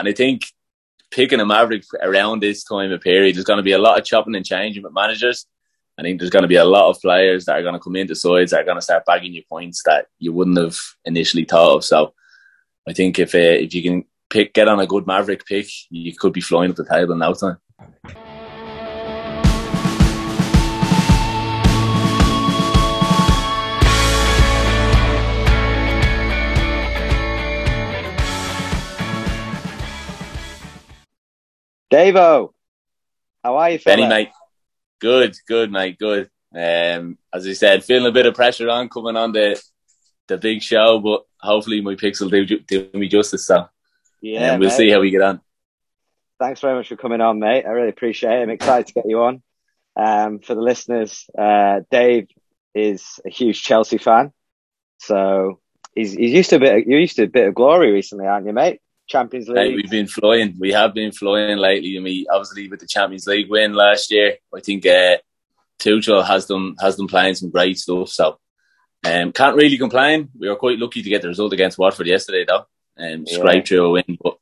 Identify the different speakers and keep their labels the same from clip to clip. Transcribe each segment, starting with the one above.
Speaker 1: And I think picking a Maverick around this time of period, there's going to be a lot of chopping and changing with managers. I think there's going to be a lot of players that are going to come into sides that are going to start bagging you points that you wouldn't have initially thought of. So I think if uh, if you can pick get on a good Maverick pick, you could be flying up the table now time.
Speaker 2: Davo, how are you, fella?
Speaker 1: Benny, mate. Good, good, mate. Good. Um, as I said, feeling a bit of pressure on coming on the the big show, but hopefully my picks will do, do me justice. So, yeah, um, we'll mate. see how we get on.
Speaker 2: Thanks very much for coming on, mate. I really appreciate it. I'm excited to get you on. Um, for the listeners, uh, Dave is a huge Chelsea fan, so he's he's used to a bit. You're used to a bit of glory recently, aren't you, mate? Champions League.
Speaker 1: we've been flying. We have been flying lately. I mean, obviously with the Champions League win last year, I think uh, Tuchel has them has them playing some great stuff. So um, can't really complain. We were quite lucky to get the result against Watford yesterday, though, and um, yeah. scrape through a win. But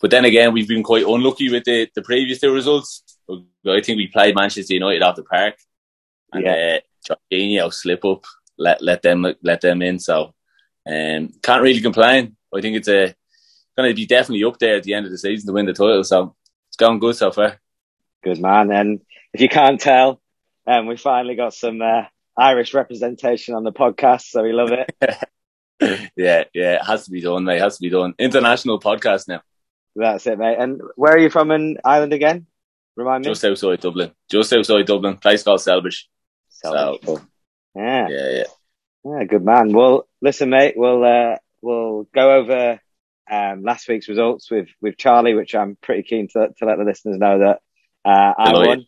Speaker 1: but then again, we've been quite unlucky with the, the previous two results. I think we played Manchester United off the park, and yeah. uh, Jorginho slip up, let let them let them in. So um, can't really complain. I think it's a going to be definitely up there at the end of the season to win the title. So it's going good so far.
Speaker 2: Good man. And if you can't tell, um, we finally got some uh, Irish representation on the podcast, so we love it.
Speaker 1: yeah, yeah, it has to be done, mate. It has to be done. International podcast now.
Speaker 2: That's it, mate. And where are you from in Ireland again? Remind me.
Speaker 1: Just outside Dublin. Just outside Dublin. Place called Celbridge.
Speaker 2: Celbridge. So, yeah.
Speaker 1: Yeah, yeah.
Speaker 2: Yeah, good man. Well, listen, mate. We'll uh, we'll go over um, last week's results with with Charlie, which I'm pretty keen to to let the listeners know that uh, I won.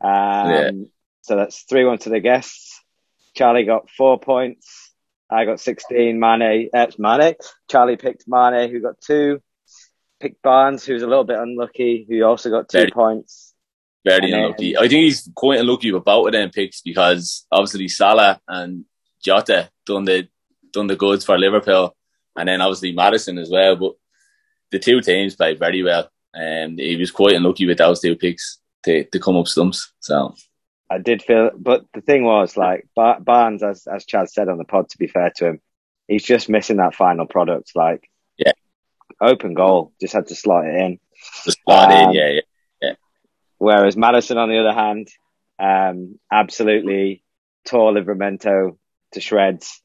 Speaker 2: Um, yeah. So that's three one to the guests. Charlie got four points. I got sixteen. Mane, uh, Mane. Charlie picked Mane, who got two. Picked Barnes, who's a little bit unlucky, who also got two
Speaker 1: very,
Speaker 2: points.
Speaker 1: Very and unlucky. Then, I think he's quite unlucky with both of them picks because obviously Salah and Jota done the done the goods for Liverpool and then obviously Maddison as well. But the two teams played very well, and he was quite unlucky with those two picks to, to come up stumps. So
Speaker 2: I did feel, but the thing was like Barnes, as as Chad said on the pod. To be fair to him, he's just missing that final product. Like,
Speaker 1: yeah,
Speaker 2: open goal, just had to slot it in.
Speaker 1: Just slot um, in, yeah, yeah, yeah.
Speaker 2: Whereas Maddison, on the other hand, um, absolutely tore Livramento to shreds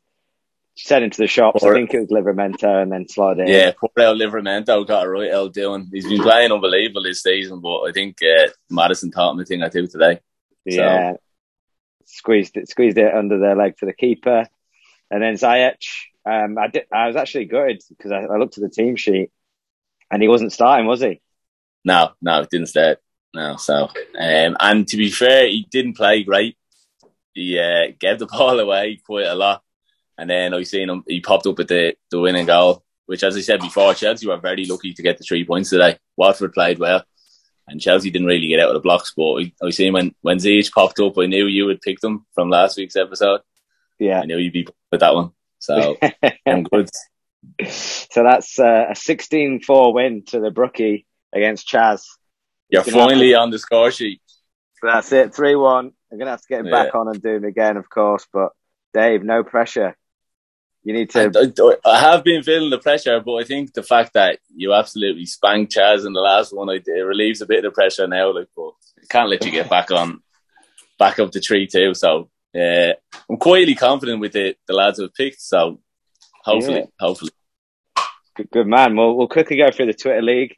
Speaker 2: sent him to the shops. Poor, I think it was Livramento and then slotted in.
Speaker 1: Yeah, poor El Livramento got a right El doing. He's been playing unbelievable this season, but I think uh, Maddison taught him the thing I do today.
Speaker 2: Yeah. So. Squeezed it, squeezed it under their leg to the keeper. And then Ziyech, um, I, did, I was actually good because I, I, looked at the team sheet and he wasn't starting, was he?
Speaker 1: No, no, didn't start. No, so, um, and to be fair, he didn't play great. He uh, gave the ball away quite a lot. And then I seen him, he popped up with the, the winning goal, which, as I said before, Chelsea were very lucky to get the three points today. Watford played well, and Chelsea didn't really get out of the blocks. But I, I seen when, when Ziyech popped up, I knew you would pick them from last week's episode.
Speaker 2: Yeah.
Speaker 1: I knew you'd be with that one. So I'm good.
Speaker 2: So that's uh, a 16 4 win to the Brookie against Chaz.
Speaker 1: You're finally on the score sheet.
Speaker 2: So that's it, 3 1. I'm going to have to get him yeah. back on and do him again, of course. But Dave, no pressure. You need
Speaker 1: to. I, I, have been feeling the pressure, but I think the fact that you absolutely spanked Chaz in the last one, it relieves a bit of the pressure now. Like, but can't let you get back on, back up the tree too. So, uh, I'm quietly confident with the, the lads have picked. So, hopefully, yeah. hopefully.
Speaker 2: Good, good man. Well, we'll quickly go through the Twitter league.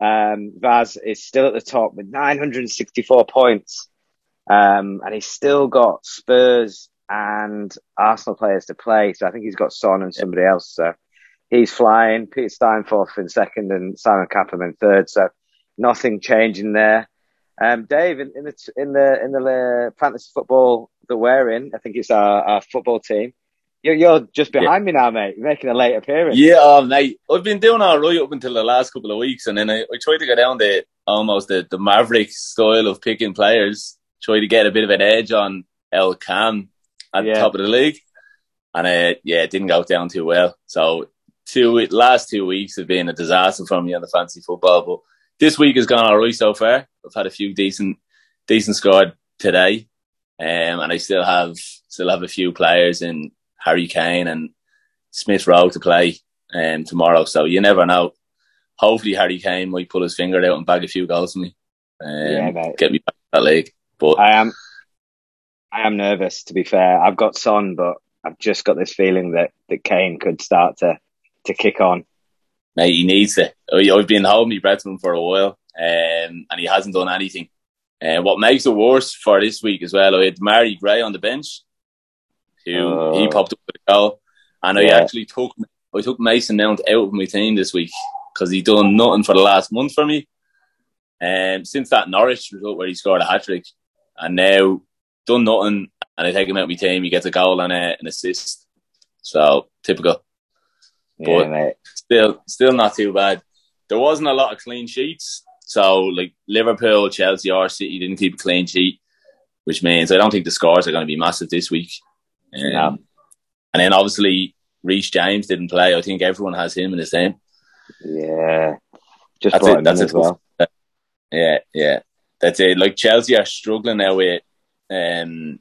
Speaker 2: Um, Vaz is still at the top with 964 points. Um, and he's still got Spurs and Arsenal players to play. So I think he's got Son and somebody yeah. else. So he's flying. Peter Steinforth in second and Simon Kappam in third. So nothing changing there. Um, Dave, in, in, the in the in the uh, fantasy football that we're in, I think it's our, our football team. You're, you're just behind yeah. me now, mate. You're making a late appearance.
Speaker 1: Yeah, um, mate. I've been doing all right up until the last couple of weeks, and then I, I tried to go down the almost the, the Maverick style of picking players. Try to get a bit of an edge on El Cam at yeah. the top of the league. And uh, yeah, it didn't go down too well. So two last two weeks have been a disaster for me on the fancy football, but this week has gone all right so far. I've had a few decent decent scored today, um, and I still have still have a few players in Harry Kane and Smith Rowe to play um, tomorrow. So you never know. Hopefully Harry Kane might pull his finger out and bag a few goals for me. Um, yeah, get me back to that league. But
Speaker 2: I am I am nervous to be fair. I've got Son, but I've just got this feeling that, that Kane could start to to kick on.
Speaker 1: Mate, he needs it. I've been holding my breath for him for a while, um, and he hasn't done anything. Uh, what makes it worse for this week as well, I had Mary Gray on the bench, who oh. he popped up with a goal, and yeah. I actually took I took Mason Mount out of my team this week because he'd done nothing for the last month for me. And um, since that Norwich result where he scored a hat trick, and now done nothing, and I take him out of my team, he gets a goal and a, an assist. So typical, yeah, but mate. still, still not too bad. There wasn't a lot of clean sheets, so like Liverpool, Chelsea, or City didn't keep a clean sheet, which means I don't think the scores are going to be massive this week. Um. And then obviously Reece James didn't play. I think everyone has him in the same.
Speaker 2: Yeah, just that's it. That's it. Well.
Speaker 1: Yeah, yeah, that's it. Like Chelsea are struggling now with um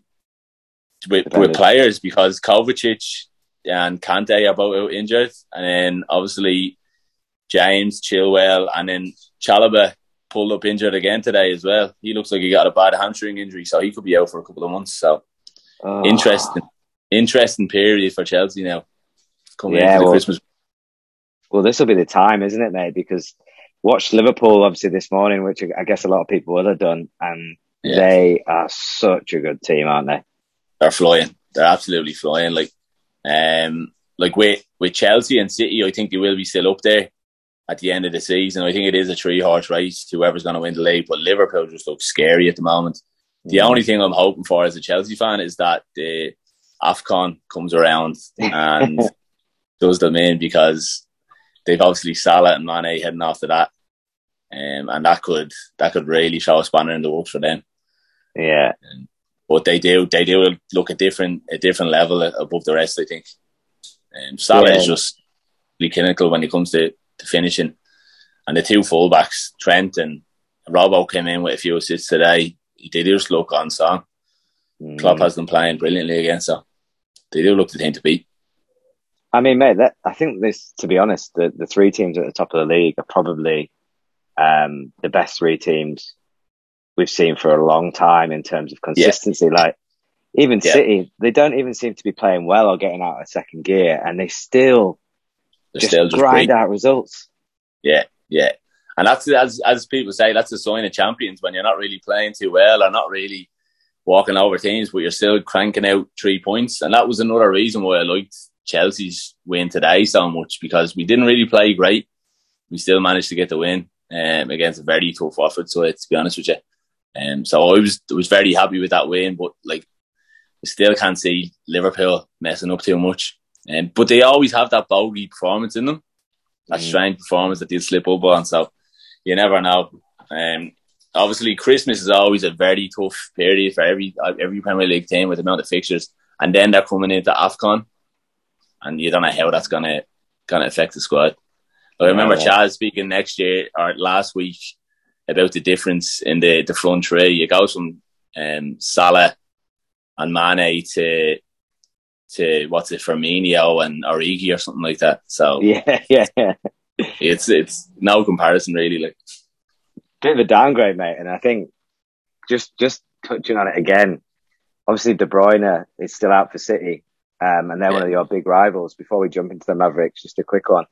Speaker 1: with, with players because Kovacic and Kante are both out injured, and then obviously James Chilwell, and then Chalobah pulled up injured again today as well. He looks like he got a bad hamstring injury, so he could be out for a couple of months. So oh. interesting, interesting period for Chelsea now coming yeah, into well, Christmas.
Speaker 2: Well, this will be the time, isn't it, mate? Because watched Liverpool obviously this morning, which I guess a lot of people would have done, and yeah. they are such a good team, aren't they?
Speaker 1: They're flying. They're absolutely flying. Like, um, like with with Chelsea and City, I think they will be still up there at the end of the season. I think it is a three horse race. Whoever's going to win the league, but Liverpool just looks scary at the moment. The mm. only thing I'm hoping for as a Chelsea fan is that the Afcon comes around and does them in because they've obviously Salah and Mane heading after that, um, and that could that could really show a spanner in the works for them.
Speaker 2: Yeah,
Speaker 1: um, but they do they do look a different a different level above the rest. I think. Um, Salah yeah. is just really clinical when it comes to, to finishing, and the two fullbacks Trent and Robbo came in with a few assists today. They just look on song. Mm. Klopp has them playing brilliantly again, so they do look the team to beat.
Speaker 2: I mean, mate, that, I think this, to be honest, the, the three teams at the top of the league are probably um, the best three teams we've seen for a long time in terms of consistency. Yeah. Like even yeah. City, they don't even seem to be playing well or getting out of second gear, and they still They're just still just grind great. out results.
Speaker 1: Yeah, yeah, and that's as as people say, that's a sign of champions when you're not really playing too well or not really walking over teams, but you're still cranking out three points. And that was another reason why I liked Chelsea's win today so much because we didn't really play great. We still managed to get the win um, against a very tough Watford side, to be honest with you. Um, so I was was very happy with that win, but like I still can't see Liverpool messing up too much. Um, but they always have that bogey performance in them, that mm. strange performance that they'll slip up on. So you never know. Um, obviously, Christmas is always a very tough period for every every Premier League team with the amount of fixtures, and then they're coming into Afcon and you don't know how that's gonna gonna affect the squad. I remember. Chaz speaking next year or last week about the difference in the the front three. You go from um, Salah and Mane to to what's it, Firmino and Origi or something like that. So
Speaker 2: yeah, yeah, yeah.
Speaker 1: it's it's no comparison really. Like
Speaker 2: bit of a downgrade, mate. And I think just just touching on it again. Obviously, De Bruyne is still out for City, um, and they're yeah. one of your big rivals. Before we jump into the Mavericks, just a quick one.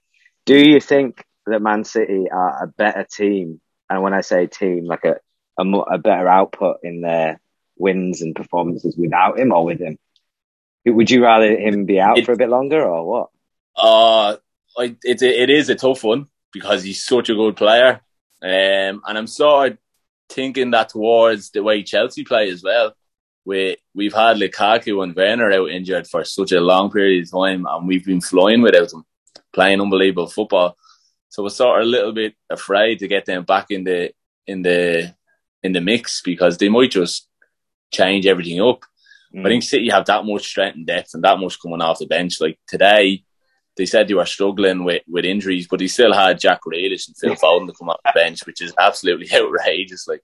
Speaker 2: Do you think that Man City are a better team? And when I say team, like a, a, a better output in their wins and performances without him or with him? Would you rather him be out it, for a bit longer or what?
Speaker 1: Uh, it, it is a tough one because he's such a good player. Um, and I'm sort of thinking that towards the way Chelsea play as well we we've had Lukaku and Werner out injured for such a long period of time, and we've been flying without them, playing unbelievable football. So we're sort of a little bit afraid to get them back in the in the in the mix because they might just change everything up. Mm. I think City have that much strength and depth and that much coming off the bench. Like today, they said they were struggling with, with injuries, but he still had Jack Grealish and Phil Foden to come off the bench, which is absolutely outrageous. Like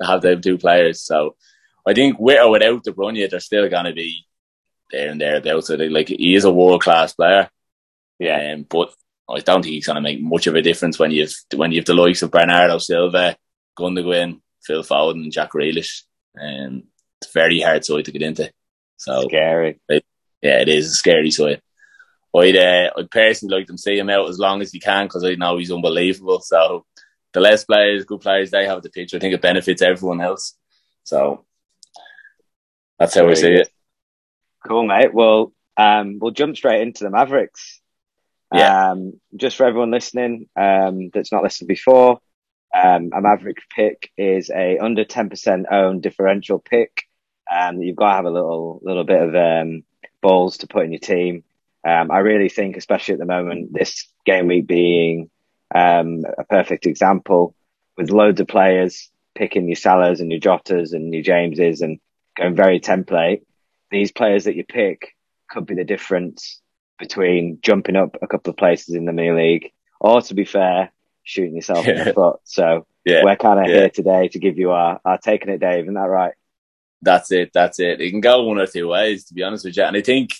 Speaker 1: to have them two players. So I think with or without De Bruyne, they're still going to be there and thereabouts. Like he is a world class player. Yeah, um, but I don't think he's going to make much of a difference when you've when you've the likes of Bernardo Silva, Gundogan, Phil Foden, and Jack Grealish. Um, it's very hard side to get into. So
Speaker 2: scary.
Speaker 1: It, yeah, it is a scary side. I'd, uh, I'd personally like them see him out as long as he can because I know he's unbelievable. So the less players, good players they have the pitch, I think it benefits everyone else. So that's how I see it.
Speaker 2: Cool, mate. Well, um, we'll jump straight into the Mavericks. Yeah. Um, just for everyone listening um, that's not listened before, um, a Maverick pick is a under 10% owned differential pick. Um, you've got to have a little, little bit of, um, balls to put in your team. Um, I really think, especially at the moment, this game week being, um, a perfect example with loads of players picking your Salahs and your Jotas and your Jameses and going very template. These players that you pick could be the difference between jumping up a couple of places in the mini league or, to be fair, shooting yourself yeah. in the foot. So yeah. we're kind of yeah. here today to give you our, our taking it, Dave. Isn't that right?
Speaker 1: That's it. That's it. It can go one or two ways, to be honest with you. And I think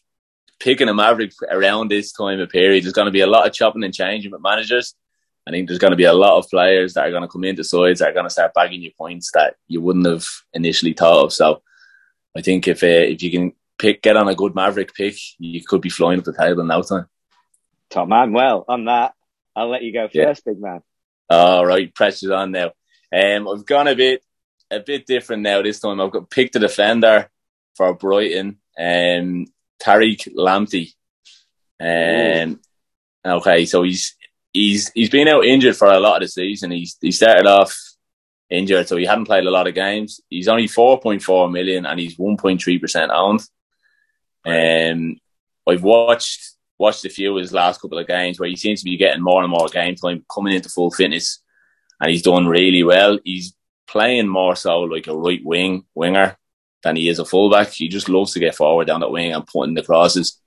Speaker 1: picking a Maverick around this time of period, there's going to be a lot of chopping and changing with managers. I think there's going to be a lot of players that are going to come into sides that are going to start bagging you points that you wouldn't have initially thought of. So I think if uh, if you can pick, get on a good Maverick pick, you could be flying up the table in no time.
Speaker 2: Top man. Well, on that, I'll let you go first, yeah. big man.
Speaker 1: All right, pressure's on now. Um, I've gone a bit a bit different now. This time I've got picked a defender for Brighton, um, Tariq Lamptey. Um, okay, so he's he's he's been out injured for a lot of the season. He's he started off injured, so he hadn't played a lot of games. He's only four point four million, and he's one point three percent owned. Um, I've watched watched a few of his last couple of games where he seems to be getting more and more game time, coming into full fitness, and he's done really well. He's playing more so like a right wing winger than he is a fullback. He just loves to get forward down that wing and putting the crosses.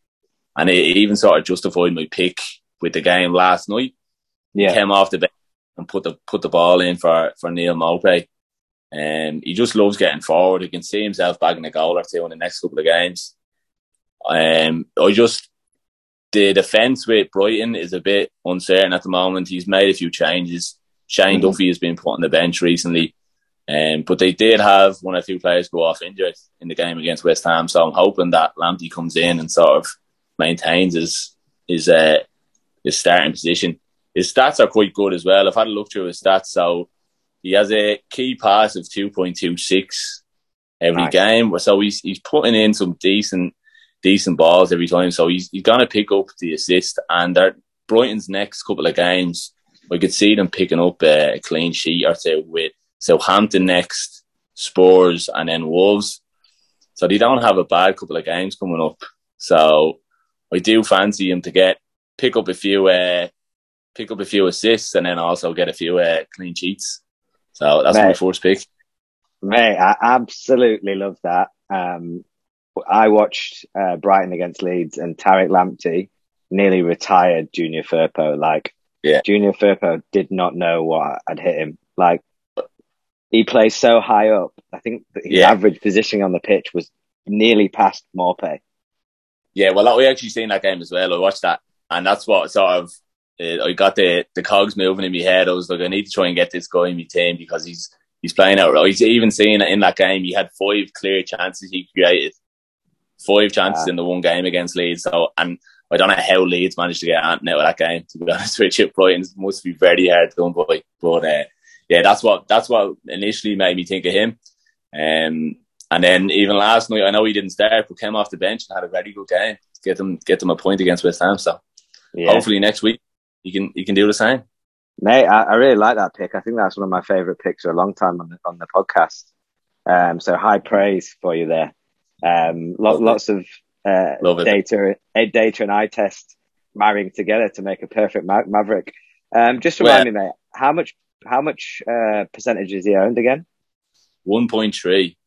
Speaker 1: And it even sort of justified my pick with the game last night. Yeah. Came off the bench and put the put the ball in for, for Neal Maupay. And he just loves getting forward. He can see himself bagging a goal or two in the next couple of games. Um, I just the defence with Brighton is a bit uncertain at the moment. He's made a few changes. Shane mm-hmm. Duffy has been put on the bench recently. Um, but they did have one or two players go off injured in the game against West Ham. So I'm hoping that Lamptey comes in and sort of maintains his his uh, his starting position. His stats are quite good as well. I've had a look through his stats. So he has a key pass of 2.26 every nice. game. So he's he's putting in some decent decent balls every time. So he's he's gonna pick up the assist. And that Brighton's next couple of games, we could see them picking up a clean sheet or two with Southampton next, Spurs, and then Wolves. So they don't have a bad couple of games coming up. So I do fancy him to get pick up a few uh, pick up a few assists and then also get a few uh, clean sheets. So that's Mate, my first pick.
Speaker 2: Mate, I absolutely love that. Um, I watched uh, Brighton against Leeds and Tariq Lamptey nearly retired Junior Firpo. Like, yeah. Junior Firpo did not know what had hit him. Like, he plays so high up. I think his yeah. average positioning on the pitch was nearly past Maupay.
Speaker 1: Yeah, well, we actually seen that game as well. I watched that, and that's what sort of uh, I got the the cogs moving in my head. I was like, I need to try and get this guy in my team because he's he's playing out. He's even seen in that game. He had five clear chances he created, five chances in the one game against Leeds. So, and I don't know how Leeds managed to get out of that game. To be honest with you, Brighton must be very hard done by. But uh, yeah, that's what that's what initially made me think of him. Um, and then even last night, I know he didn't start, but came off the bench and had a very good game. Get them get them a point against West Ham. So yeah. hopefully next week you can you can do the same.
Speaker 2: Mate, I, I, really like that pick. I think that's one of my favourite picks for a long time on the on the podcast. Um, so high praise for you there. Um, lo- lots of uh, data, ed data and eye test marrying together to make a perfect ma- maverick. Um, just remind me, mate, how much how much uh, percentage is he owned again?
Speaker 1: One point three.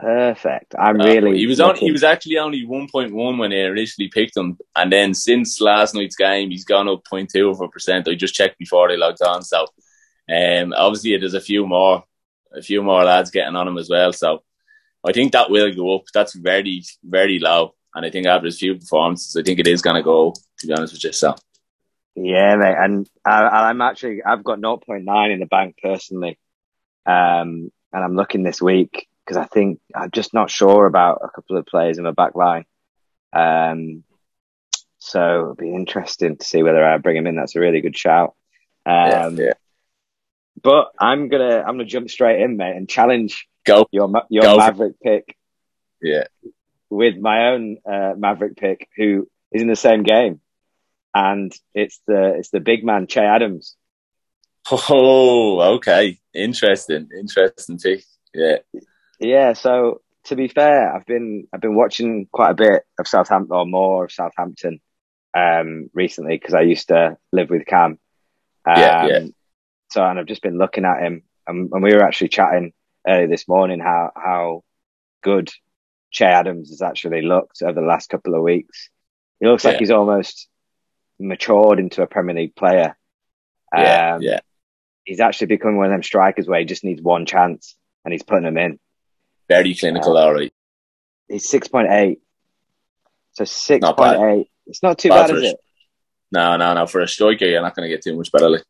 Speaker 2: Perfect. I'm uh, really.
Speaker 1: He was on. He was actually only 1.1 when I initially picked him, and then since last night's game, he's gone up 0.2 of a percent. I just checked before they logged on. So, um, obviously there's a few more, a few more lads getting on him as well. So, I think that will go up. That's very, very low, and I think after his few performances, I think it is going to go. To be honest with you, so.
Speaker 2: Yeah, mate, and I, am actually I've got 0.9 in the bank personally, um, and I'm looking this week because I think I'm just not sure about a couple of players in the back line. Um, so it'll be interesting to see whether I bring him in. That's a really good shout. Um, yeah, yeah. But I'm gonna I'm gonna jump straight in, mate, and challenge
Speaker 1: go
Speaker 2: your your
Speaker 1: go.
Speaker 2: Maverick pick.
Speaker 1: Yeah,
Speaker 2: with my own uh, Maverick pick, who is in the same game and it's the it's the big man Che Adams.
Speaker 1: Oh, okay, interesting, interesting pick. Yeah,
Speaker 2: yeah. So to be fair, I've been I've been watching quite a bit of Southampton or more of Southampton um, recently because I used to live with Cam.
Speaker 1: Um, yeah, yeah.
Speaker 2: So and I've just been looking at him, and, and we were actually chatting earlier this morning how how good Che Adams has actually looked over the last couple of weeks. He looks yeah. like he's almost matured into a Premier League player.
Speaker 1: Yeah, um, yeah.
Speaker 2: He's actually becoming one of them strikers where he just needs one chance and he's putting them in.
Speaker 1: Very clinical, um, all right.
Speaker 2: He's 6.8. So 6.8. It's not too bad, bad is it?
Speaker 1: No, no, no. For a striker, you're not going to get too much better. Like.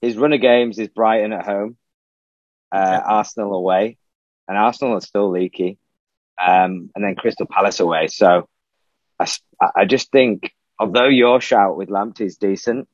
Speaker 2: His run of games is Brighton at home, uh, yeah. Arsenal away, and Arsenal are still leaky, um, and then Crystal Palace away. So I, I just think although your shout with Lamptey is decent,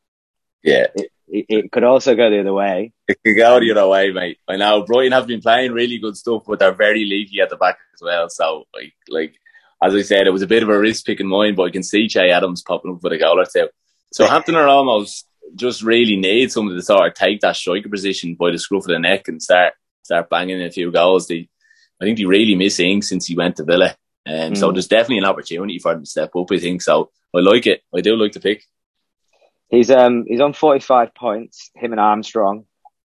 Speaker 1: yeah,
Speaker 2: it, it, it, could also go the other way.
Speaker 1: It could go the other way, mate. I know Brighton have been playing really good stuff, but they're very leaky at the back as well. So, like, like as I said, it was a bit of a risk picking mine, but I can see Che Adams popping up with a goal or two. Southampton are almost just really need somebody to sort of take that striker position by the scruff of the neck and start start banging in a few goals. They, I think they really miss Ings since he went to Villa. Um, mm. So there's definitely an opportunity for him to step up. I think so. I like it. I do like the pick.
Speaker 2: He's um he's on 45 points. Him and Armstrong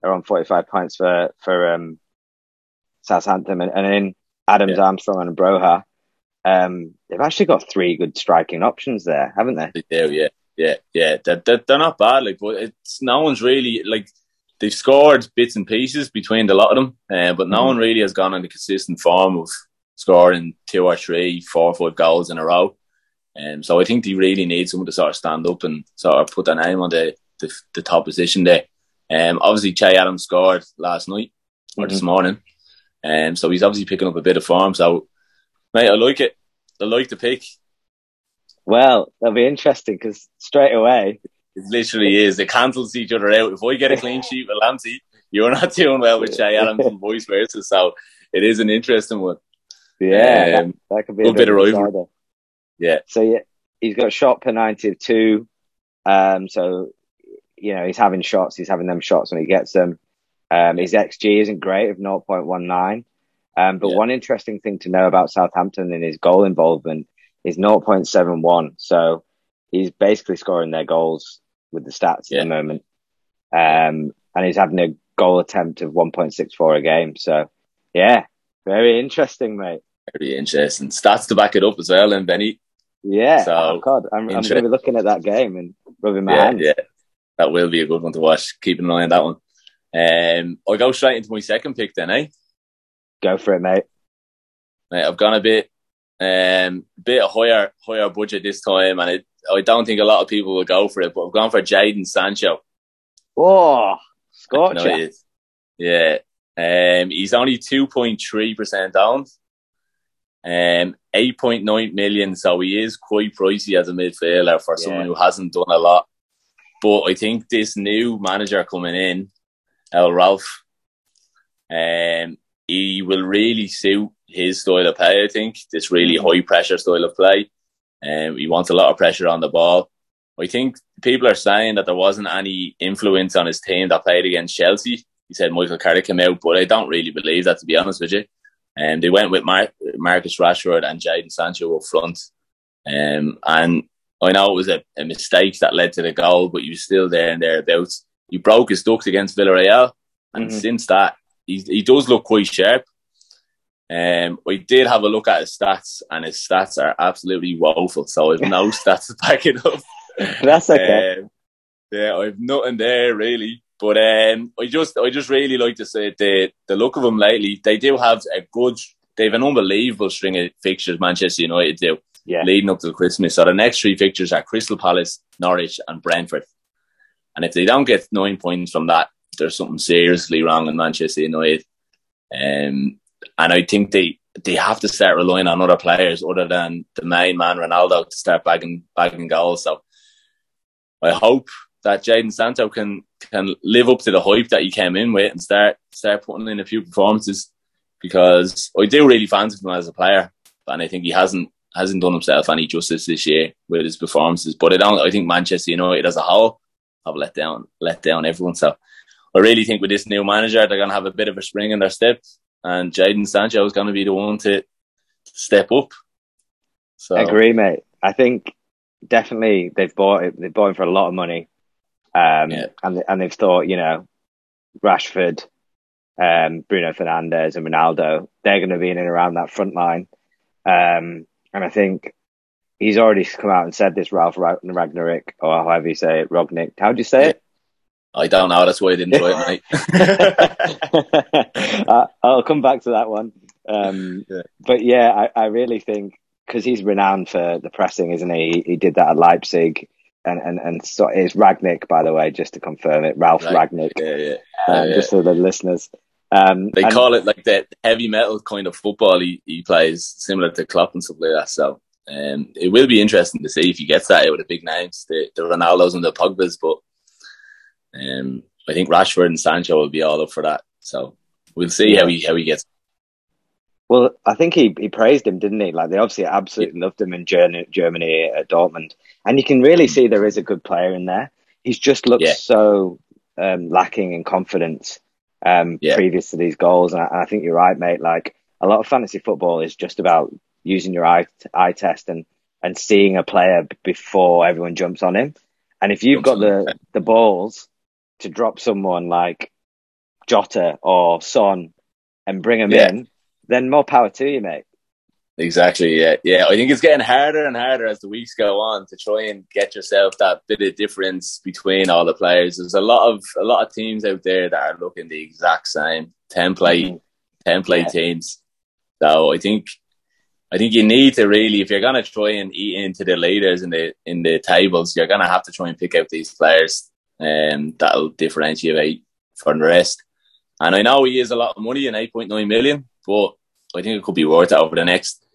Speaker 2: are on 45 points for for um Southampton, and, and in Adams, yeah. Armstrong, and Broja. Um, they've actually got three good striking options there, haven't they?
Speaker 1: They do, yeah, yeah, yeah. They're, they're, they're not bad, like, but it's no one's really like they've scored bits and pieces between a lot of them, uh, but no mm-hmm. one really has gone on a consistent form of scoring two or three, four or five goals in a row. Um, so I think they really need someone to sort of stand up and sort of put their name on the, the, the top position there. Um, obviously, Che Adams scored last night or mm-hmm. this morning. Um, so he's obviously picking up a bit of form. So, mate, I like it. I like the pick.
Speaker 2: Well, that'll be interesting because straight away.
Speaker 1: It literally is. They cancels each other out. If I get a clean sheet with Lamptey, you're not doing well with Che Adams and vice versa. So it is an interesting one.
Speaker 2: Yeah, um, that, that, could be a, bit of rivalry.
Speaker 1: Yeah.
Speaker 2: So yeah, he's got shot penalty of two. Um, so you know he's having shots. He's having them shots when he gets them. Um, his xG isn't great of zero point one nine. Um, but yeah. one interesting thing to know about Southampton and his goal involvement is 0.71. So he's basically scoring their goals with the stats yeah. at the moment. Um, and he's having a goal attempt of 1.64 a game. So yeah, very interesting, mate.
Speaker 1: Very interesting. Stats to back it up as well, and Benny.
Speaker 2: Yeah. So, oh God, I'm, I'm going to be looking at that game and rubbing my
Speaker 1: yeah,
Speaker 2: hands.
Speaker 1: Yeah, that will be a good one to watch. Keeping an eye on that one. Um, I'll go straight into my second pick then, eh?
Speaker 2: Go for it, mate.
Speaker 1: Mate, I've gone a bit, um, bit higher, higher budget this time, and it, I don't think a lot of people will go for it, but I've gone for Jadon Sancho.
Speaker 2: Oh, Scorcher.
Speaker 1: Yeah. Um, he's only 2.3% owned. Um, 8.9 million, so he is quite pricey as a midfielder for yeah. someone who hasn't done a lot. But I think this new manager coming in, El Ralph, um, he will really suit his style of play. I think this really mm-hmm. high pressure style of play. Um, he wants a lot of pressure on the ball. I think people are saying that there wasn't any influence on his team that played against Chelsea. He said Michael Carrick came out, but I don't really believe that to be honest with you. And um, they went with Mar- Marcus Rashford and Jadon Sancho up front. Um, and I know it was a, a, mistake that led to the goal, but he was still there and thereabouts. He broke his ducks against Villarreal, and mm-hmm. since that, he, he does look quite sharp. Um, we did have a look at his stats, and his stats are absolutely woeful. So I've no stats to back it up.
Speaker 2: That's okay.
Speaker 1: Um, yeah, I've nothing there really. But um, I just, I just really like to say the the look of them lately. They do have a good, they have an unbelievable string of fixtures. Manchester United do,
Speaker 2: yeah.
Speaker 1: leading up to Christmas. So the next three fixtures are Crystal Palace, Norwich, and Brentford. And if they don't get nine points from that, there's something seriously wrong in Manchester United. Um, and I think they they have to start relying on other players other than the main man Ronaldo to start bagging bagging goals. So I hope that Jadon Sancho can can live up to the hype that he came in with and start start putting in a few performances because I do really fancy him as a player, and I think he hasn't hasn't done himself any justice this year with his performances. But I don't. I think Manchester United as a whole have let down let down everyone. So I really think with this new manager, they're going to have a bit of a spring in their step, and Jadon Sancho is going to be the one to step up.
Speaker 2: So I agree, mate. I think definitely they've bought it. They've bought him for a lot of money. Um, yeah. and and they've thought, you know, Rashford, um, Bruno Fernandes, and Ronaldo, they're going to be in and around that front line. Um, and I think he's already come out and said this, Ralph Ragnarik, or however you say it, Rognick. How do you say it?
Speaker 1: I don't know. That's why I didn't try
Speaker 2: it, mate. uh, I'll come back to that one. Um, yeah. But yeah, I, I really think because he's renowned for the pressing, isn't he? He did that at Leipzig and and and so it's Rangnick, by the way, just to confirm it, Ralf right. Rangnick.
Speaker 1: Yeah, yeah.
Speaker 2: Um,
Speaker 1: yeah.
Speaker 2: Just for the listeners. Um,
Speaker 1: they and, call it like the heavy metal kind of football he, he plays, similar to Klopp and stuff like that. So um, it will be interesting to see if he gets that out with the big names, the, the Ronaldos and the Pogbas. But um, I think Rashford and Sancho will be all up for that. So we'll see yeah. how he how he gets
Speaker 2: well, I think he, he praised him, didn't he? Like they obviously absolutely loved him in Germany at Dortmund, and you can really see there is a good player in there. He's just looked yeah. so um, lacking in confidence um, yeah. previous to these goals, and I, and I, think you're right, mate. Like a lot of fantasy football is just about using your eye eye test and and seeing a player before everyone jumps on him. And if you've got the the balls to drop someone like Jota or Son and bring him yeah. in then more power to you, mate.
Speaker 1: Exactly. Yeah. Yeah. I think it's getting harder and harder as the weeks go on to try and get yourself that bit of difference between all the players. There's a lot of a lot of teams out there that are looking the exact same template mm-hmm. template yeah. teams. So I think I think you need to really, if you're gonna try and eat into the leaders in the in the tables, you're gonna have to try and pick out these players, and um, that'll differentiate from the rest. And I know he is a lot of money in eight point nine million, but I think it could be worth it over the next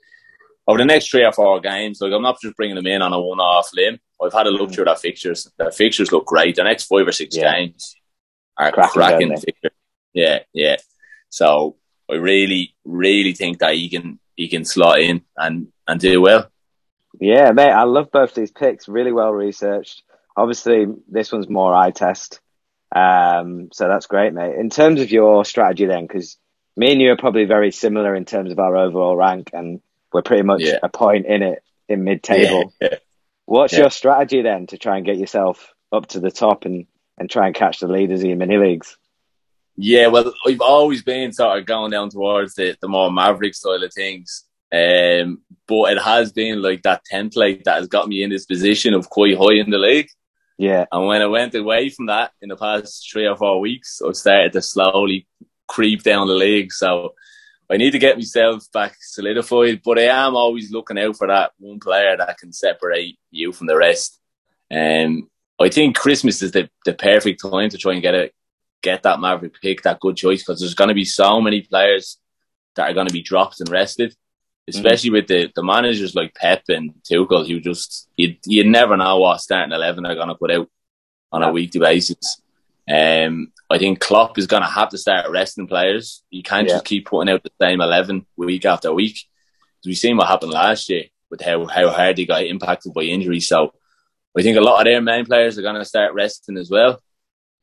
Speaker 1: over the next three or four games. Like I'm not just bringing them in on a one-off limb. I've had a look through their fixtures. Their fixtures look great. The next five or six yeah. games are cracking, fixtures. Yeah, yeah. So I really, really think that he can he can slot in and and do well.
Speaker 2: Yeah, mate. I love both these picks. Really well researched. Obviously, this one's more eye test. Um, so that's great, mate. In terms of your strategy, then, because me and you are probably very similar in terms of our overall rank, and we're pretty much yeah. a point in it in mid table. Yeah, yeah. What's your strategy then to try and get yourself up to the top and, and try and catch the leaders in your mini leagues?
Speaker 1: Yeah, well, we've always been sort of going down towards the, the more maverick style of things. Um, but it has been like that template that has got me in this position of quite high in the league.
Speaker 2: Yeah.
Speaker 1: And when I went away from that in the past three or four weeks, I started to slowly creep down the league. So I need to get myself back solidified, but I am always looking out for that one player that can separate you from the rest. And um, I think Christmas is the, the perfect time to try and get it, get that Maverick pick, that good choice, because there's going to be so many players that are going to be dropped and rested, especially mm. with the, the managers like Pep and Tuchel, who just, you, you never know what starting 11 they're going to put out on a weekly basis. Um, I think Klopp is going to have to start resting players. You can't yeah. just keep putting out the same 11 week after week. We've seen what happened last year with how, how hard they got impacted by injury. So I think a lot of their main players are going to start resting as well.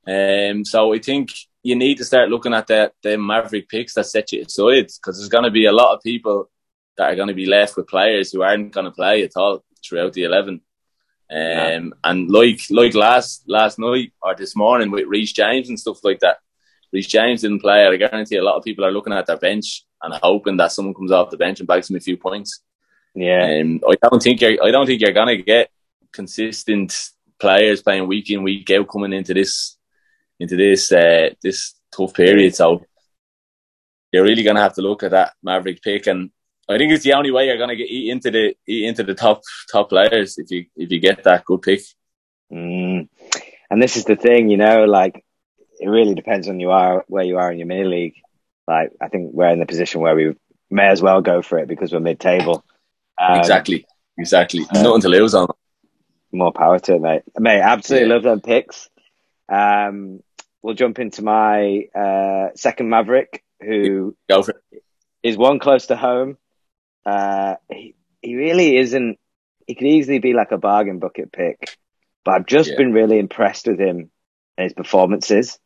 Speaker 1: Um, so I think you need to start looking at the, the Maverick picks that set you aside because there's going to be a lot of people that are going to be left with players who aren't going to play at all throughout the 11. Um, yeah. and like like last last night or this morning with Reece James and stuff like that, Reece James didn't play. I guarantee a lot of people are looking at their bench and hoping that someone comes off the bench and bags them a few points.
Speaker 2: Yeah,
Speaker 1: um, I don't think you're. I don't think you're gonna get consistent players playing week in week out coming into this into this uh, this tough period. So you're really gonna have to look at that Maverick pick, and I think it's the only way you're gonna get eat into the eat into the top top players if you if you get that good pick.
Speaker 2: Mm. And this is the thing, you know, like it really depends on you are where you are in your mini league. Like I think we're in the position where we may as well go for it because we're mid table.
Speaker 1: Um, exactly, exactly. Um, Nothing to lose on.
Speaker 2: More power to it, mate. Mate, absolutely yeah. love them picks. Um, we'll jump into my uh, second Maverick, who
Speaker 1: go for it.
Speaker 2: is one close to home. Uh, he, he really isn't. He could easily be like a bargain bucket pick, but I've just yeah. been really impressed with him and his performances.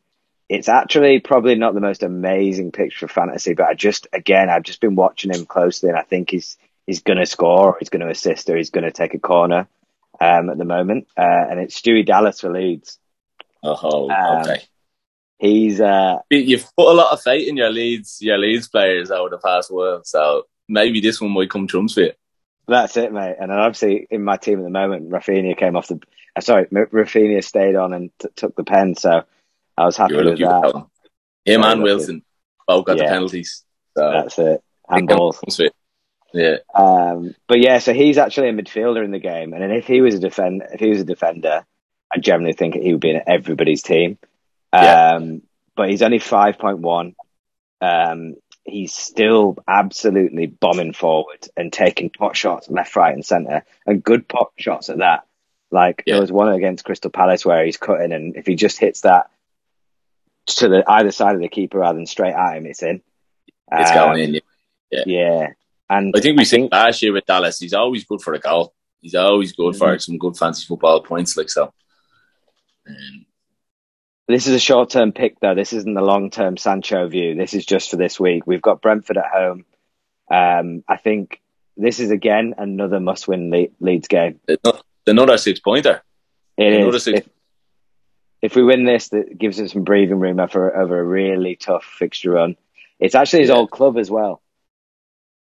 Speaker 2: It's actually probably not the most amazing picture for fantasy, but I just again I've just been watching him closely, and I think he's he's going to score, or he's going to assist, or he's going to take a corner um, at the moment. Uh, and it's Stewie Dallas for Leeds.
Speaker 1: Oh, um, okay.
Speaker 2: He's uh,
Speaker 1: you've put a lot of faith in your Leeds your Leeds players over the past while, so maybe this one might come trumps for you.
Speaker 2: That's it, mate. And obviously, in my team at the moment, Raphinha came off the. Uh, sorry, Raphinha stayed on and t- took the pen, so I was happy with that. With
Speaker 1: Him and Wilson both got yeah. the penalties. So
Speaker 2: that's it. Handballs.
Speaker 1: Yeah.
Speaker 2: Um, but yeah, so he's actually a midfielder in the game, and if he was a defend, if he was a defender, I generally think he would be in everybody's team. Yeah. Um, but he's only five point one. Um, he's still absolutely bombing forward and taking pot shots left, right, and centre, and good pot shots at that. Like yeah. there was one against Crystal Palace where he's cutting, and if he just hits that to the either side of the keeper rather than straight at him, it's in.
Speaker 1: It's um, going in. Yeah.
Speaker 2: yeah. And
Speaker 1: I think we think last year with Dallas, he's always good for a goal. He's always good mm-hmm. for some good fancy football points, like so. Um,
Speaker 2: this is a short term pick, though. This isn't the long term Sancho view. This is just for this week. We've got Brentford at home. Um, I think this is again another must win Le- Leeds game.
Speaker 1: Another six pointer.
Speaker 2: It another is. Six- if, if, we win this, that gives us some breathing room over, over a really tough fixture run. It's actually his yeah. old club as well.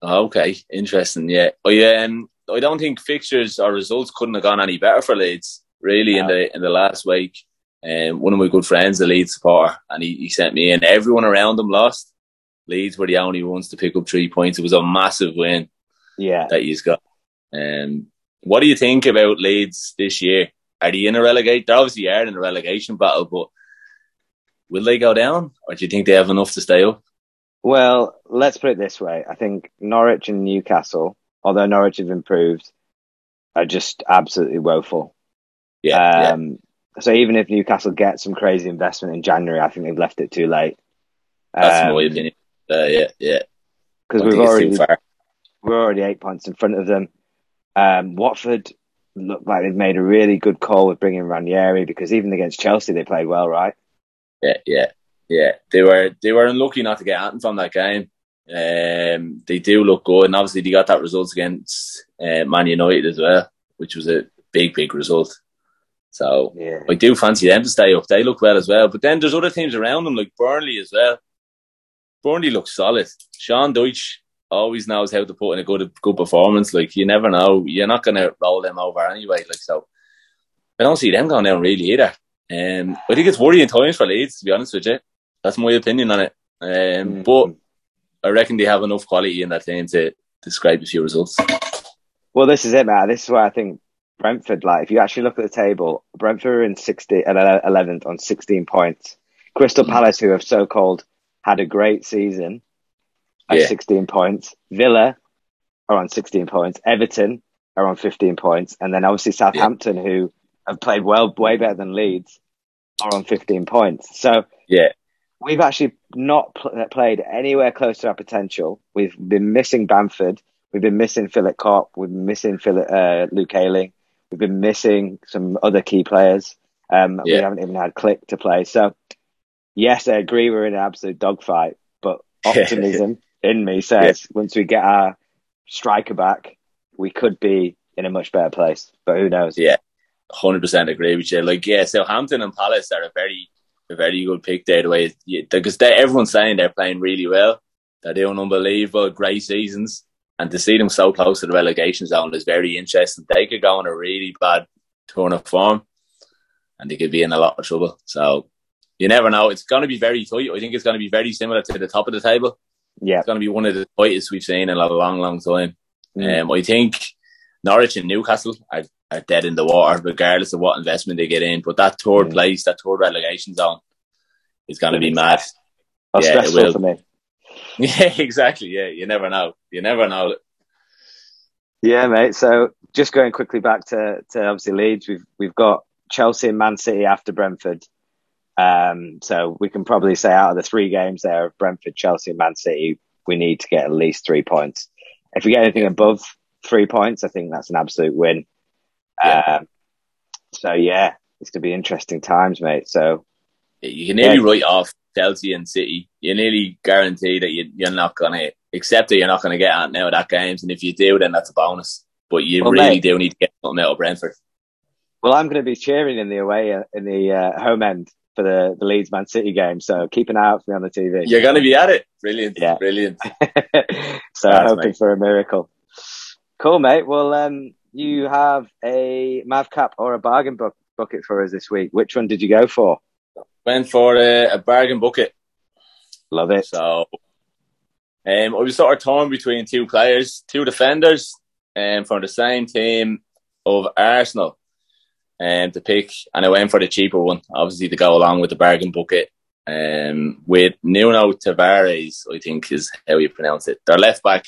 Speaker 1: Okay, interesting. Yeah, I um, I don't think fixtures or results couldn't have gone any better for Leeds. Really, in the in the last week, um, one of my good friends, a Leeds supporter, and he, he sent me in. Everyone around him lost. Leeds were the only ones to pick up three points. It was a massive win.
Speaker 2: Yeah,
Speaker 1: that he's got. Um, what do you think about Leeds this year? Are they in a relegation? They obviously are in a relegation battle, but will they go down, or do you think they have enough to stay up?
Speaker 2: Well, let's put it this way. I think Norwich and Newcastle, although Norwich have improved, are just absolutely woeful.
Speaker 1: Yeah, um,
Speaker 2: yeah. So even if Newcastle get some crazy investment in January, I think they've left it too late.
Speaker 1: That's um, my opinion. Uh, yeah, yeah.
Speaker 2: Because we've already we're already eight points in front of them. Um, Watford look like they've made a really good call with bringing Ranieri because even against Chelsea they played well, right?
Speaker 1: Yeah, yeah, yeah. They were they were unlucky not to get anything from that game. Um, they do look good, and obviously they got that result against uh, Man United as well, which was a big, big result. So
Speaker 2: yeah.
Speaker 1: I do fancy them to stay up. They look well as well. But then there's other teams around them, like Burnley as well. Burnley looks solid. Sean Dyche always knows how to put in a good good performance. Like you never know, you're not going to roll them over anyway. Like so, I don't see them going down really either. Um, I think it's worrying times for Leeds, to be honest with you. That's my opinion on it. Um, mm-hmm. But I reckon they have enough quality in that team to, to scrape a few results.
Speaker 2: Well, this is it, man. This is why I think Brentford, like, if you actually look at the table, Brentford are in 60, 11th on 16 points. Crystal mm. Palace, who have so called had a great season, at yeah. 16 points. Villa are on 16 points. Everton are on 15 points. And then obviously Southampton, yeah. who have played well, way better than Leeds, are on 15 points. So,
Speaker 1: yeah,
Speaker 2: we've actually not pl- played anywhere close to our potential. We've been missing Bamford. We've been missing Philip Kopp. We've been missing Philip, uh, Luke Ayling. We've been missing some other key players. Um, yeah. We haven't even had Click to play. So, yes, I agree we're in an absolute dogfight, but optimism in me says yeah. once we get our striker back, we could be in a much better place. But who knows?
Speaker 1: Yeah, hundred percent agree with you. Like, yeah, Southampton and Palace are a very a very good pick there. The way because everyone's saying they're playing really well, they're doing unbelievable, great seasons, and to see them so close to the relegation zone is very interesting. They could go on a really bad turn of form, and they could be in a lot of trouble. So you never know. It's going to be very tight. I think it's going to be very similar to the top of the table.
Speaker 2: Yeah,
Speaker 1: it's going to be one of the tightest we've seen in a long, long time. Mm. Um, I think Norwich and Newcastle are, are dead in the water, regardless of what investment they get in. But that third mm. place, that third relegation zone, is going to be mad.
Speaker 2: That's yeah, stressful for me.
Speaker 1: Yeah, exactly. Yeah, you never know. You never know.
Speaker 2: Yeah, mate. So just going quickly back to, to obviously Leeds, we've we've got Chelsea and Man City after Brentford. Um, so we can probably say out of the three games there of Brentford, Chelsea, and Man City, we need to get at least three points. If we get anything above three points, I think that's an absolute win. Yeah. Um, so yeah, it's going to be interesting times, mate. So
Speaker 1: you can nearly yeah. write off Chelsea and City. you're nearly guarantee that you, are not going to accept that you're not going to get out now of that games, and if you do, then that's a bonus. But you well, really mate, do need to get something out of Brentford.
Speaker 2: Well, I'm going to be cheering in the away uh, in the uh, home end for the, the Leeds Man City game. So keep an eye out for me on the TV.
Speaker 1: You're going to be at it. Brilliant. Yeah. Brilliant.
Speaker 2: so That's hoping mate. for a miracle. Cool, mate. Well, um, you have a Madcap or a bargain book bucket for us this week. Which one did you go for?
Speaker 1: Went for a, a bargain bucket.
Speaker 2: Love it.
Speaker 1: So, um, I was sort of torn between two players, two defenders, um, from the same team of Arsenal um, to pick, and I went for the cheaper one, obviously to go along with the bargain bucket. Um, with Nuno Tavares, I think is how you pronounce it. Their left back.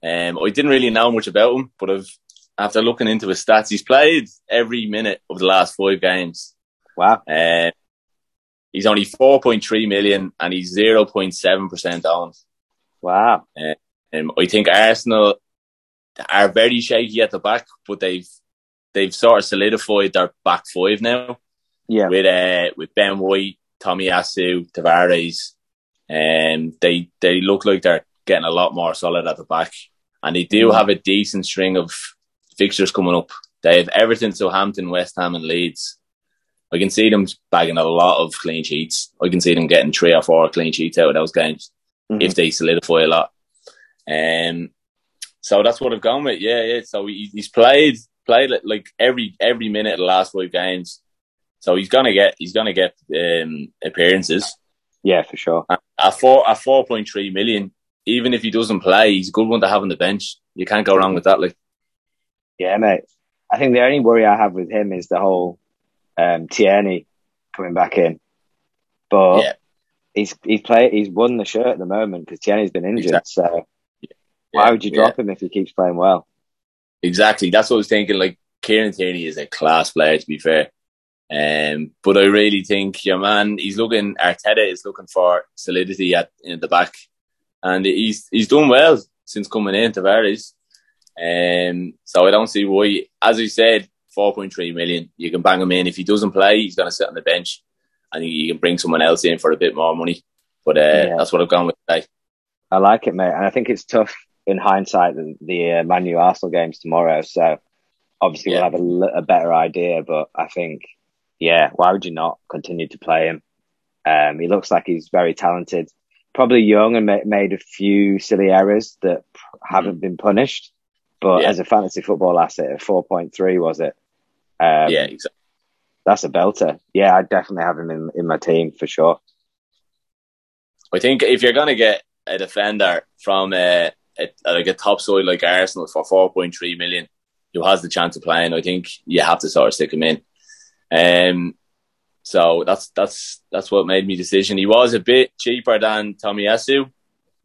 Speaker 1: Um, I didn't really know much about him, but I've, after looking into his stats, he's played every minute of the last five games.
Speaker 2: Wow.
Speaker 1: Um, he's only 4.3 million and he's 0.7% owned.
Speaker 2: Wow.
Speaker 1: Um, I think Arsenal are very shaky at the back, but they've they've sort of solidified their back five now.
Speaker 2: Yeah.
Speaker 1: With uh, with Ben White, Tomiyasu, Tavares, and um, they they look like they're getting a lot more solid at the back, and they do mm. have a decent string of fixtures coming up. They have Everton, Southampton, West Ham, and Leeds. I can see them bagging a lot of clean sheets. I can see them getting three or four clean sheets out of those games mm-hmm. if they solidify a lot. Um, so that's what I've gone with. Yeah, yeah. So he, he's played played like every every minute of the last five games. So he's gonna get he's gonna get um, appearances.
Speaker 2: Yeah, for sure.
Speaker 1: At four at four point three million, even if he doesn't play, he's a good one to have on the bench. You can't go wrong with that. Like,
Speaker 2: yeah, mate. I think the only worry I have with him is the whole um, Tierney coming back in, but yeah. he's he's played he's won the shirt at the moment because Tierney's been injured. Exactly. So yeah. why would you drop him if he keeps playing well?
Speaker 1: Exactly. That's what I was thinking. Like Kieran Tierney is a class player, to be fair. Um, but I really think your man, he's looking. Arteta is looking for solidity at in the back, and he's he's done well since coming in Tavares. Um, so I don't see why. As I said, four point three million. You can bang him in. If he doesn't play, he's going to sit on the bench, and you can bring someone else in for a bit more money. But uh, yeah. that's what I've gone with today.
Speaker 2: I like it, mate, and I think it's tough in hindsight the, the uh, Manu Arsenal games tomorrow. So obviously yeah. we'll have a, a, better idea. But I think, yeah, why would you not continue to play him? Um, he looks like he's very talented, probably young and ma- made a few silly errors that haven't mm. been punished. But yeah. as a fantasy football asset, at 4.3 was it?
Speaker 1: Um, yeah, exactly.
Speaker 2: That's a belter. Yeah, I definitely have him in, in my team for sure.
Speaker 1: I think if you're going to get a defender from uh, a, like a top side like Arsenal for 4.3 million who has the chance of playing, I think you have to sort of stick him in. Um, so that's that's that's what made me decision. He was a bit cheaper than Tomiyasu,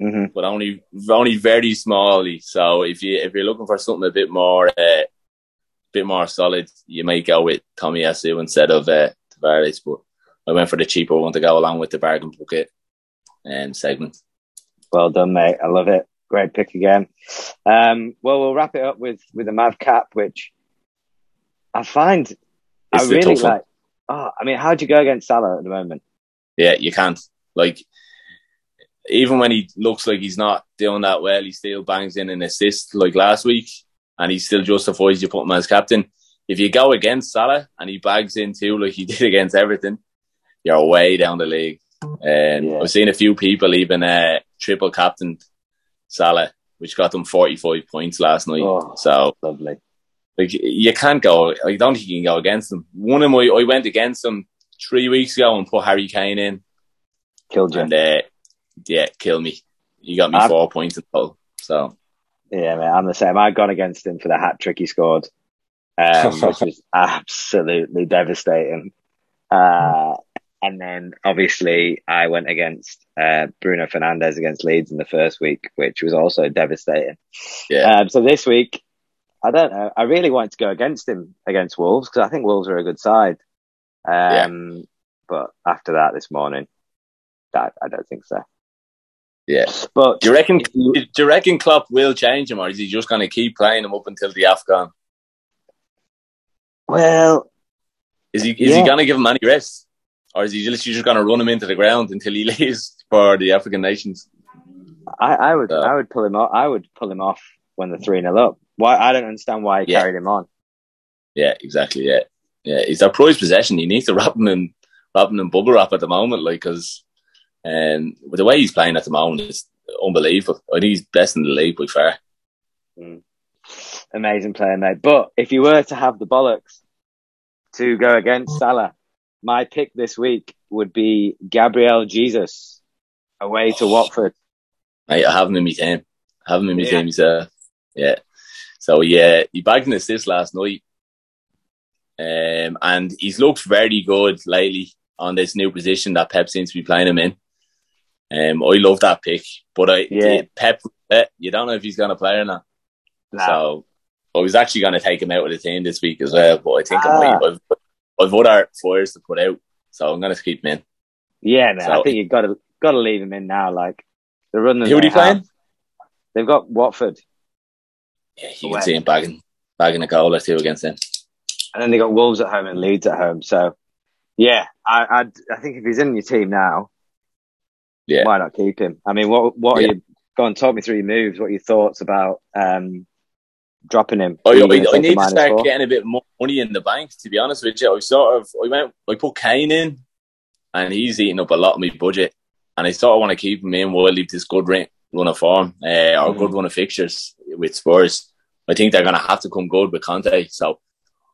Speaker 2: mm-hmm.
Speaker 1: but only only very smallly. So if you if you're looking for something a bit more uh, bit more solid, you might go with Tomiyasu instead of uh, Tavares. But I went for the cheaper one to go along with the bargain bucket um, segment.
Speaker 2: Well done, mate. I love it great pick again. Um, well, we'll wrap it up with with a madcap, which I find it's I really like. Oh, I mean, how do you go against Salah at the moment?
Speaker 1: Yeah, you can't. Like, even when he looks like he's not doing that well, he still bangs in an assist like last week, and he still justifies you putting him as captain. If you go against Salah and he bags in too, like he did against Everton, you're way down the league. And
Speaker 2: Yeah.
Speaker 1: I've seen a few people even uh, triple captain Salah, which got them 45 points last night.
Speaker 2: Oh.
Speaker 1: So
Speaker 2: Lovely.
Speaker 1: like you can't go. I don't think you can go against them. One of my I went against them three weeks ago and put Harry Kane in,
Speaker 2: Killed you.
Speaker 1: and uh, yeah, kill me. He got me
Speaker 2: I've-
Speaker 1: four points in total. So
Speaker 2: Yeah, mate, I'm the same. I'd gone against him for the hat trick he scored, um, which was absolutely devastating. Uh, and then obviously I went against uh, Bruno Fernandes against Leeds in the first week, which was also devastating.
Speaker 1: yeah,
Speaker 2: Um, so this week, I don't know. I really wanted to go against him against Wolves because I think Wolves are a good side. Um, But after that this morning, that I don't think so.
Speaker 1: Yeah.
Speaker 2: But
Speaker 1: Do you reckon? Do you reckon Klopp will change him, or is he just going to keep playing him up until the AFCON?
Speaker 2: well,
Speaker 1: Is he? Is
Speaker 2: Yeah.
Speaker 1: he going to give him any rest, or is he literally just going to run him into the ground until he leaves for the African nations?
Speaker 2: I, I would
Speaker 1: So-
Speaker 2: I would pull him off. I would pull him off when the three 0 up. Why? I don't understand why he
Speaker 1: Yeah.
Speaker 2: carried him on.
Speaker 1: Yeah, exactly. Yeah, yeah. He's their prized possession. He needs to wrap him in, wrap him in bubble wrap at the moment, like because, um, with the way he's playing at the moment is unbelievable. I think he's best in the league by far.
Speaker 2: Amazing player, mate. But if you were to have the bollocks to go against Salah, my pick this week would be Gabriel Jesus away to Watford.
Speaker 1: Mate, I have him in my team. I have him in my
Speaker 2: Yeah.
Speaker 1: team. He's uh, yeah. So yeah, he bagged an assist last night, um, and he's looked very good lately on this new position that Pep seems to be playing him in. Um, I love that pick, but I
Speaker 2: Yeah.
Speaker 1: Pep, eh, you don't know if he's going to play or not. So I was actually going to take him out of the team this week as well, but I think I
Speaker 2: Ah.
Speaker 1: might, I've, I've other fires to put out, so I'm going to keep him in.
Speaker 2: yeah, man. I think you've got to got to leave him in now. Like the run. that
Speaker 1: Who are
Speaker 2: they
Speaker 1: playing?
Speaker 2: They've got Watford,
Speaker 1: Yeah, you
Speaker 2: Away.
Speaker 1: can see him bagging, bagging a goal or two against them.
Speaker 2: and then they got Wolves at home and Leeds at home. So yeah, I I'd, I think if he's in your team now,
Speaker 1: Yeah.
Speaker 2: why not keep him? I mean, what what
Speaker 1: Yeah.
Speaker 2: are you? Go and talk me through your moves. What are your thoughts about um, dropping him? Are you
Speaker 1: I, I need to start
Speaker 2: four?
Speaker 1: getting a bit more money in the bank. To be honest with you, I sort of I went I put Kane in, and he's eating up a lot of my budget, and I sort of want to keep him in while I leave this good run, run of form uh, or
Speaker 2: Mm.
Speaker 1: good run of fixtures with Spurs. I think they're going to have to come good with Conte. So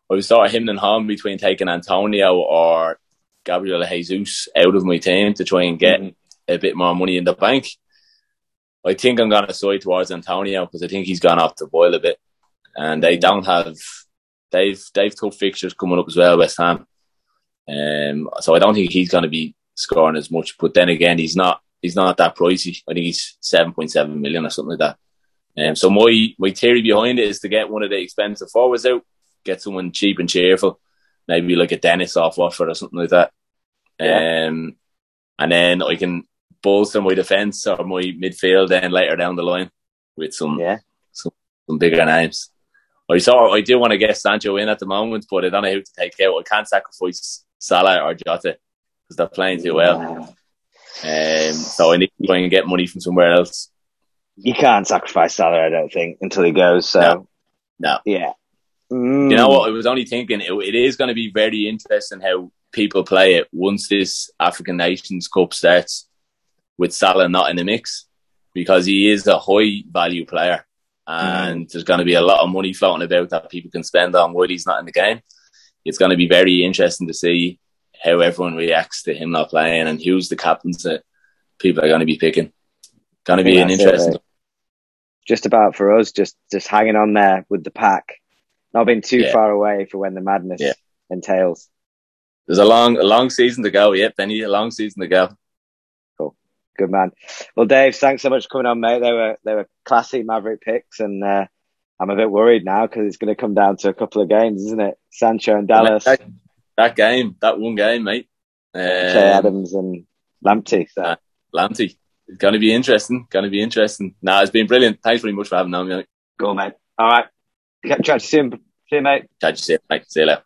Speaker 1: I was sort of him and him between taking Antonio or Gabriel Jesus out of my team to try and get
Speaker 2: Mhm.
Speaker 1: A bit more money in the bank. I think I'm going to side towards Antonio because I think he's gone off the boil a bit, and they don't have they've they've tough fixtures coming up as well, West Ham. Um, so I don't think he's going to be scoring as much. But then again, he's not he's not that pricey. I think he's seven point seven million or something like that. Um, so my my theory behind it is to get one of the expensive forwards out, get someone cheap and cheerful, maybe like a Dennis off Watford or something like that.
Speaker 2: Yeah.
Speaker 1: Um, and then I can bolster my defence or my midfield then later down the line with some
Speaker 2: Yeah,
Speaker 1: some bigger names. I saw I do want to get Sancho in at the moment, but I don't know who to take out. I can't sacrifice Salah or Jota because they're playing too well. Um, so I need to try and get money from somewhere else.
Speaker 2: You can't sacrifice Salah, I don't think, until he goes. So
Speaker 1: No. No.
Speaker 2: yeah.
Speaker 1: You
Speaker 2: Mm.
Speaker 1: know what? I was only thinking it, it is going to be very interesting how people play it once this African Nations Cup starts with Salah not in the mix because he is a high value player and mm. there's going to be a lot of money floating about that people can spend on while he's not in the game. It's going to be very interesting to see how everyone reacts to him not playing and who's the captains that people are going to be picking. Going to be an
Speaker 2: that's it,
Speaker 1: interesting.
Speaker 2: Just about for us, just just hanging on there with the pack, not being too
Speaker 1: Yeah.
Speaker 2: far away for when the madness
Speaker 1: Yeah.
Speaker 2: entails.
Speaker 1: There's a long, a long season to go. Yep, Benny, a long season to go.
Speaker 2: Good man. Well, Dave, thanks so much for coming on, mate. They were they were classy Maverick picks, and uh, I'm a bit worried now because it's going to come down to a couple of games, isn't it? Sancho and Dallas,
Speaker 1: That, that game, that one game, mate. Um,
Speaker 2: Che Adams and Lamptey. So
Speaker 1: uh, Lanty. It's going to be interesting. Going to be interesting. Nah, it's been brilliant. Thanks very much for having me on, mate.
Speaker 2: cool, mate. All right, catch you soon. See you, mate.
Speaker 1: Catch you soon. Mate. See you later.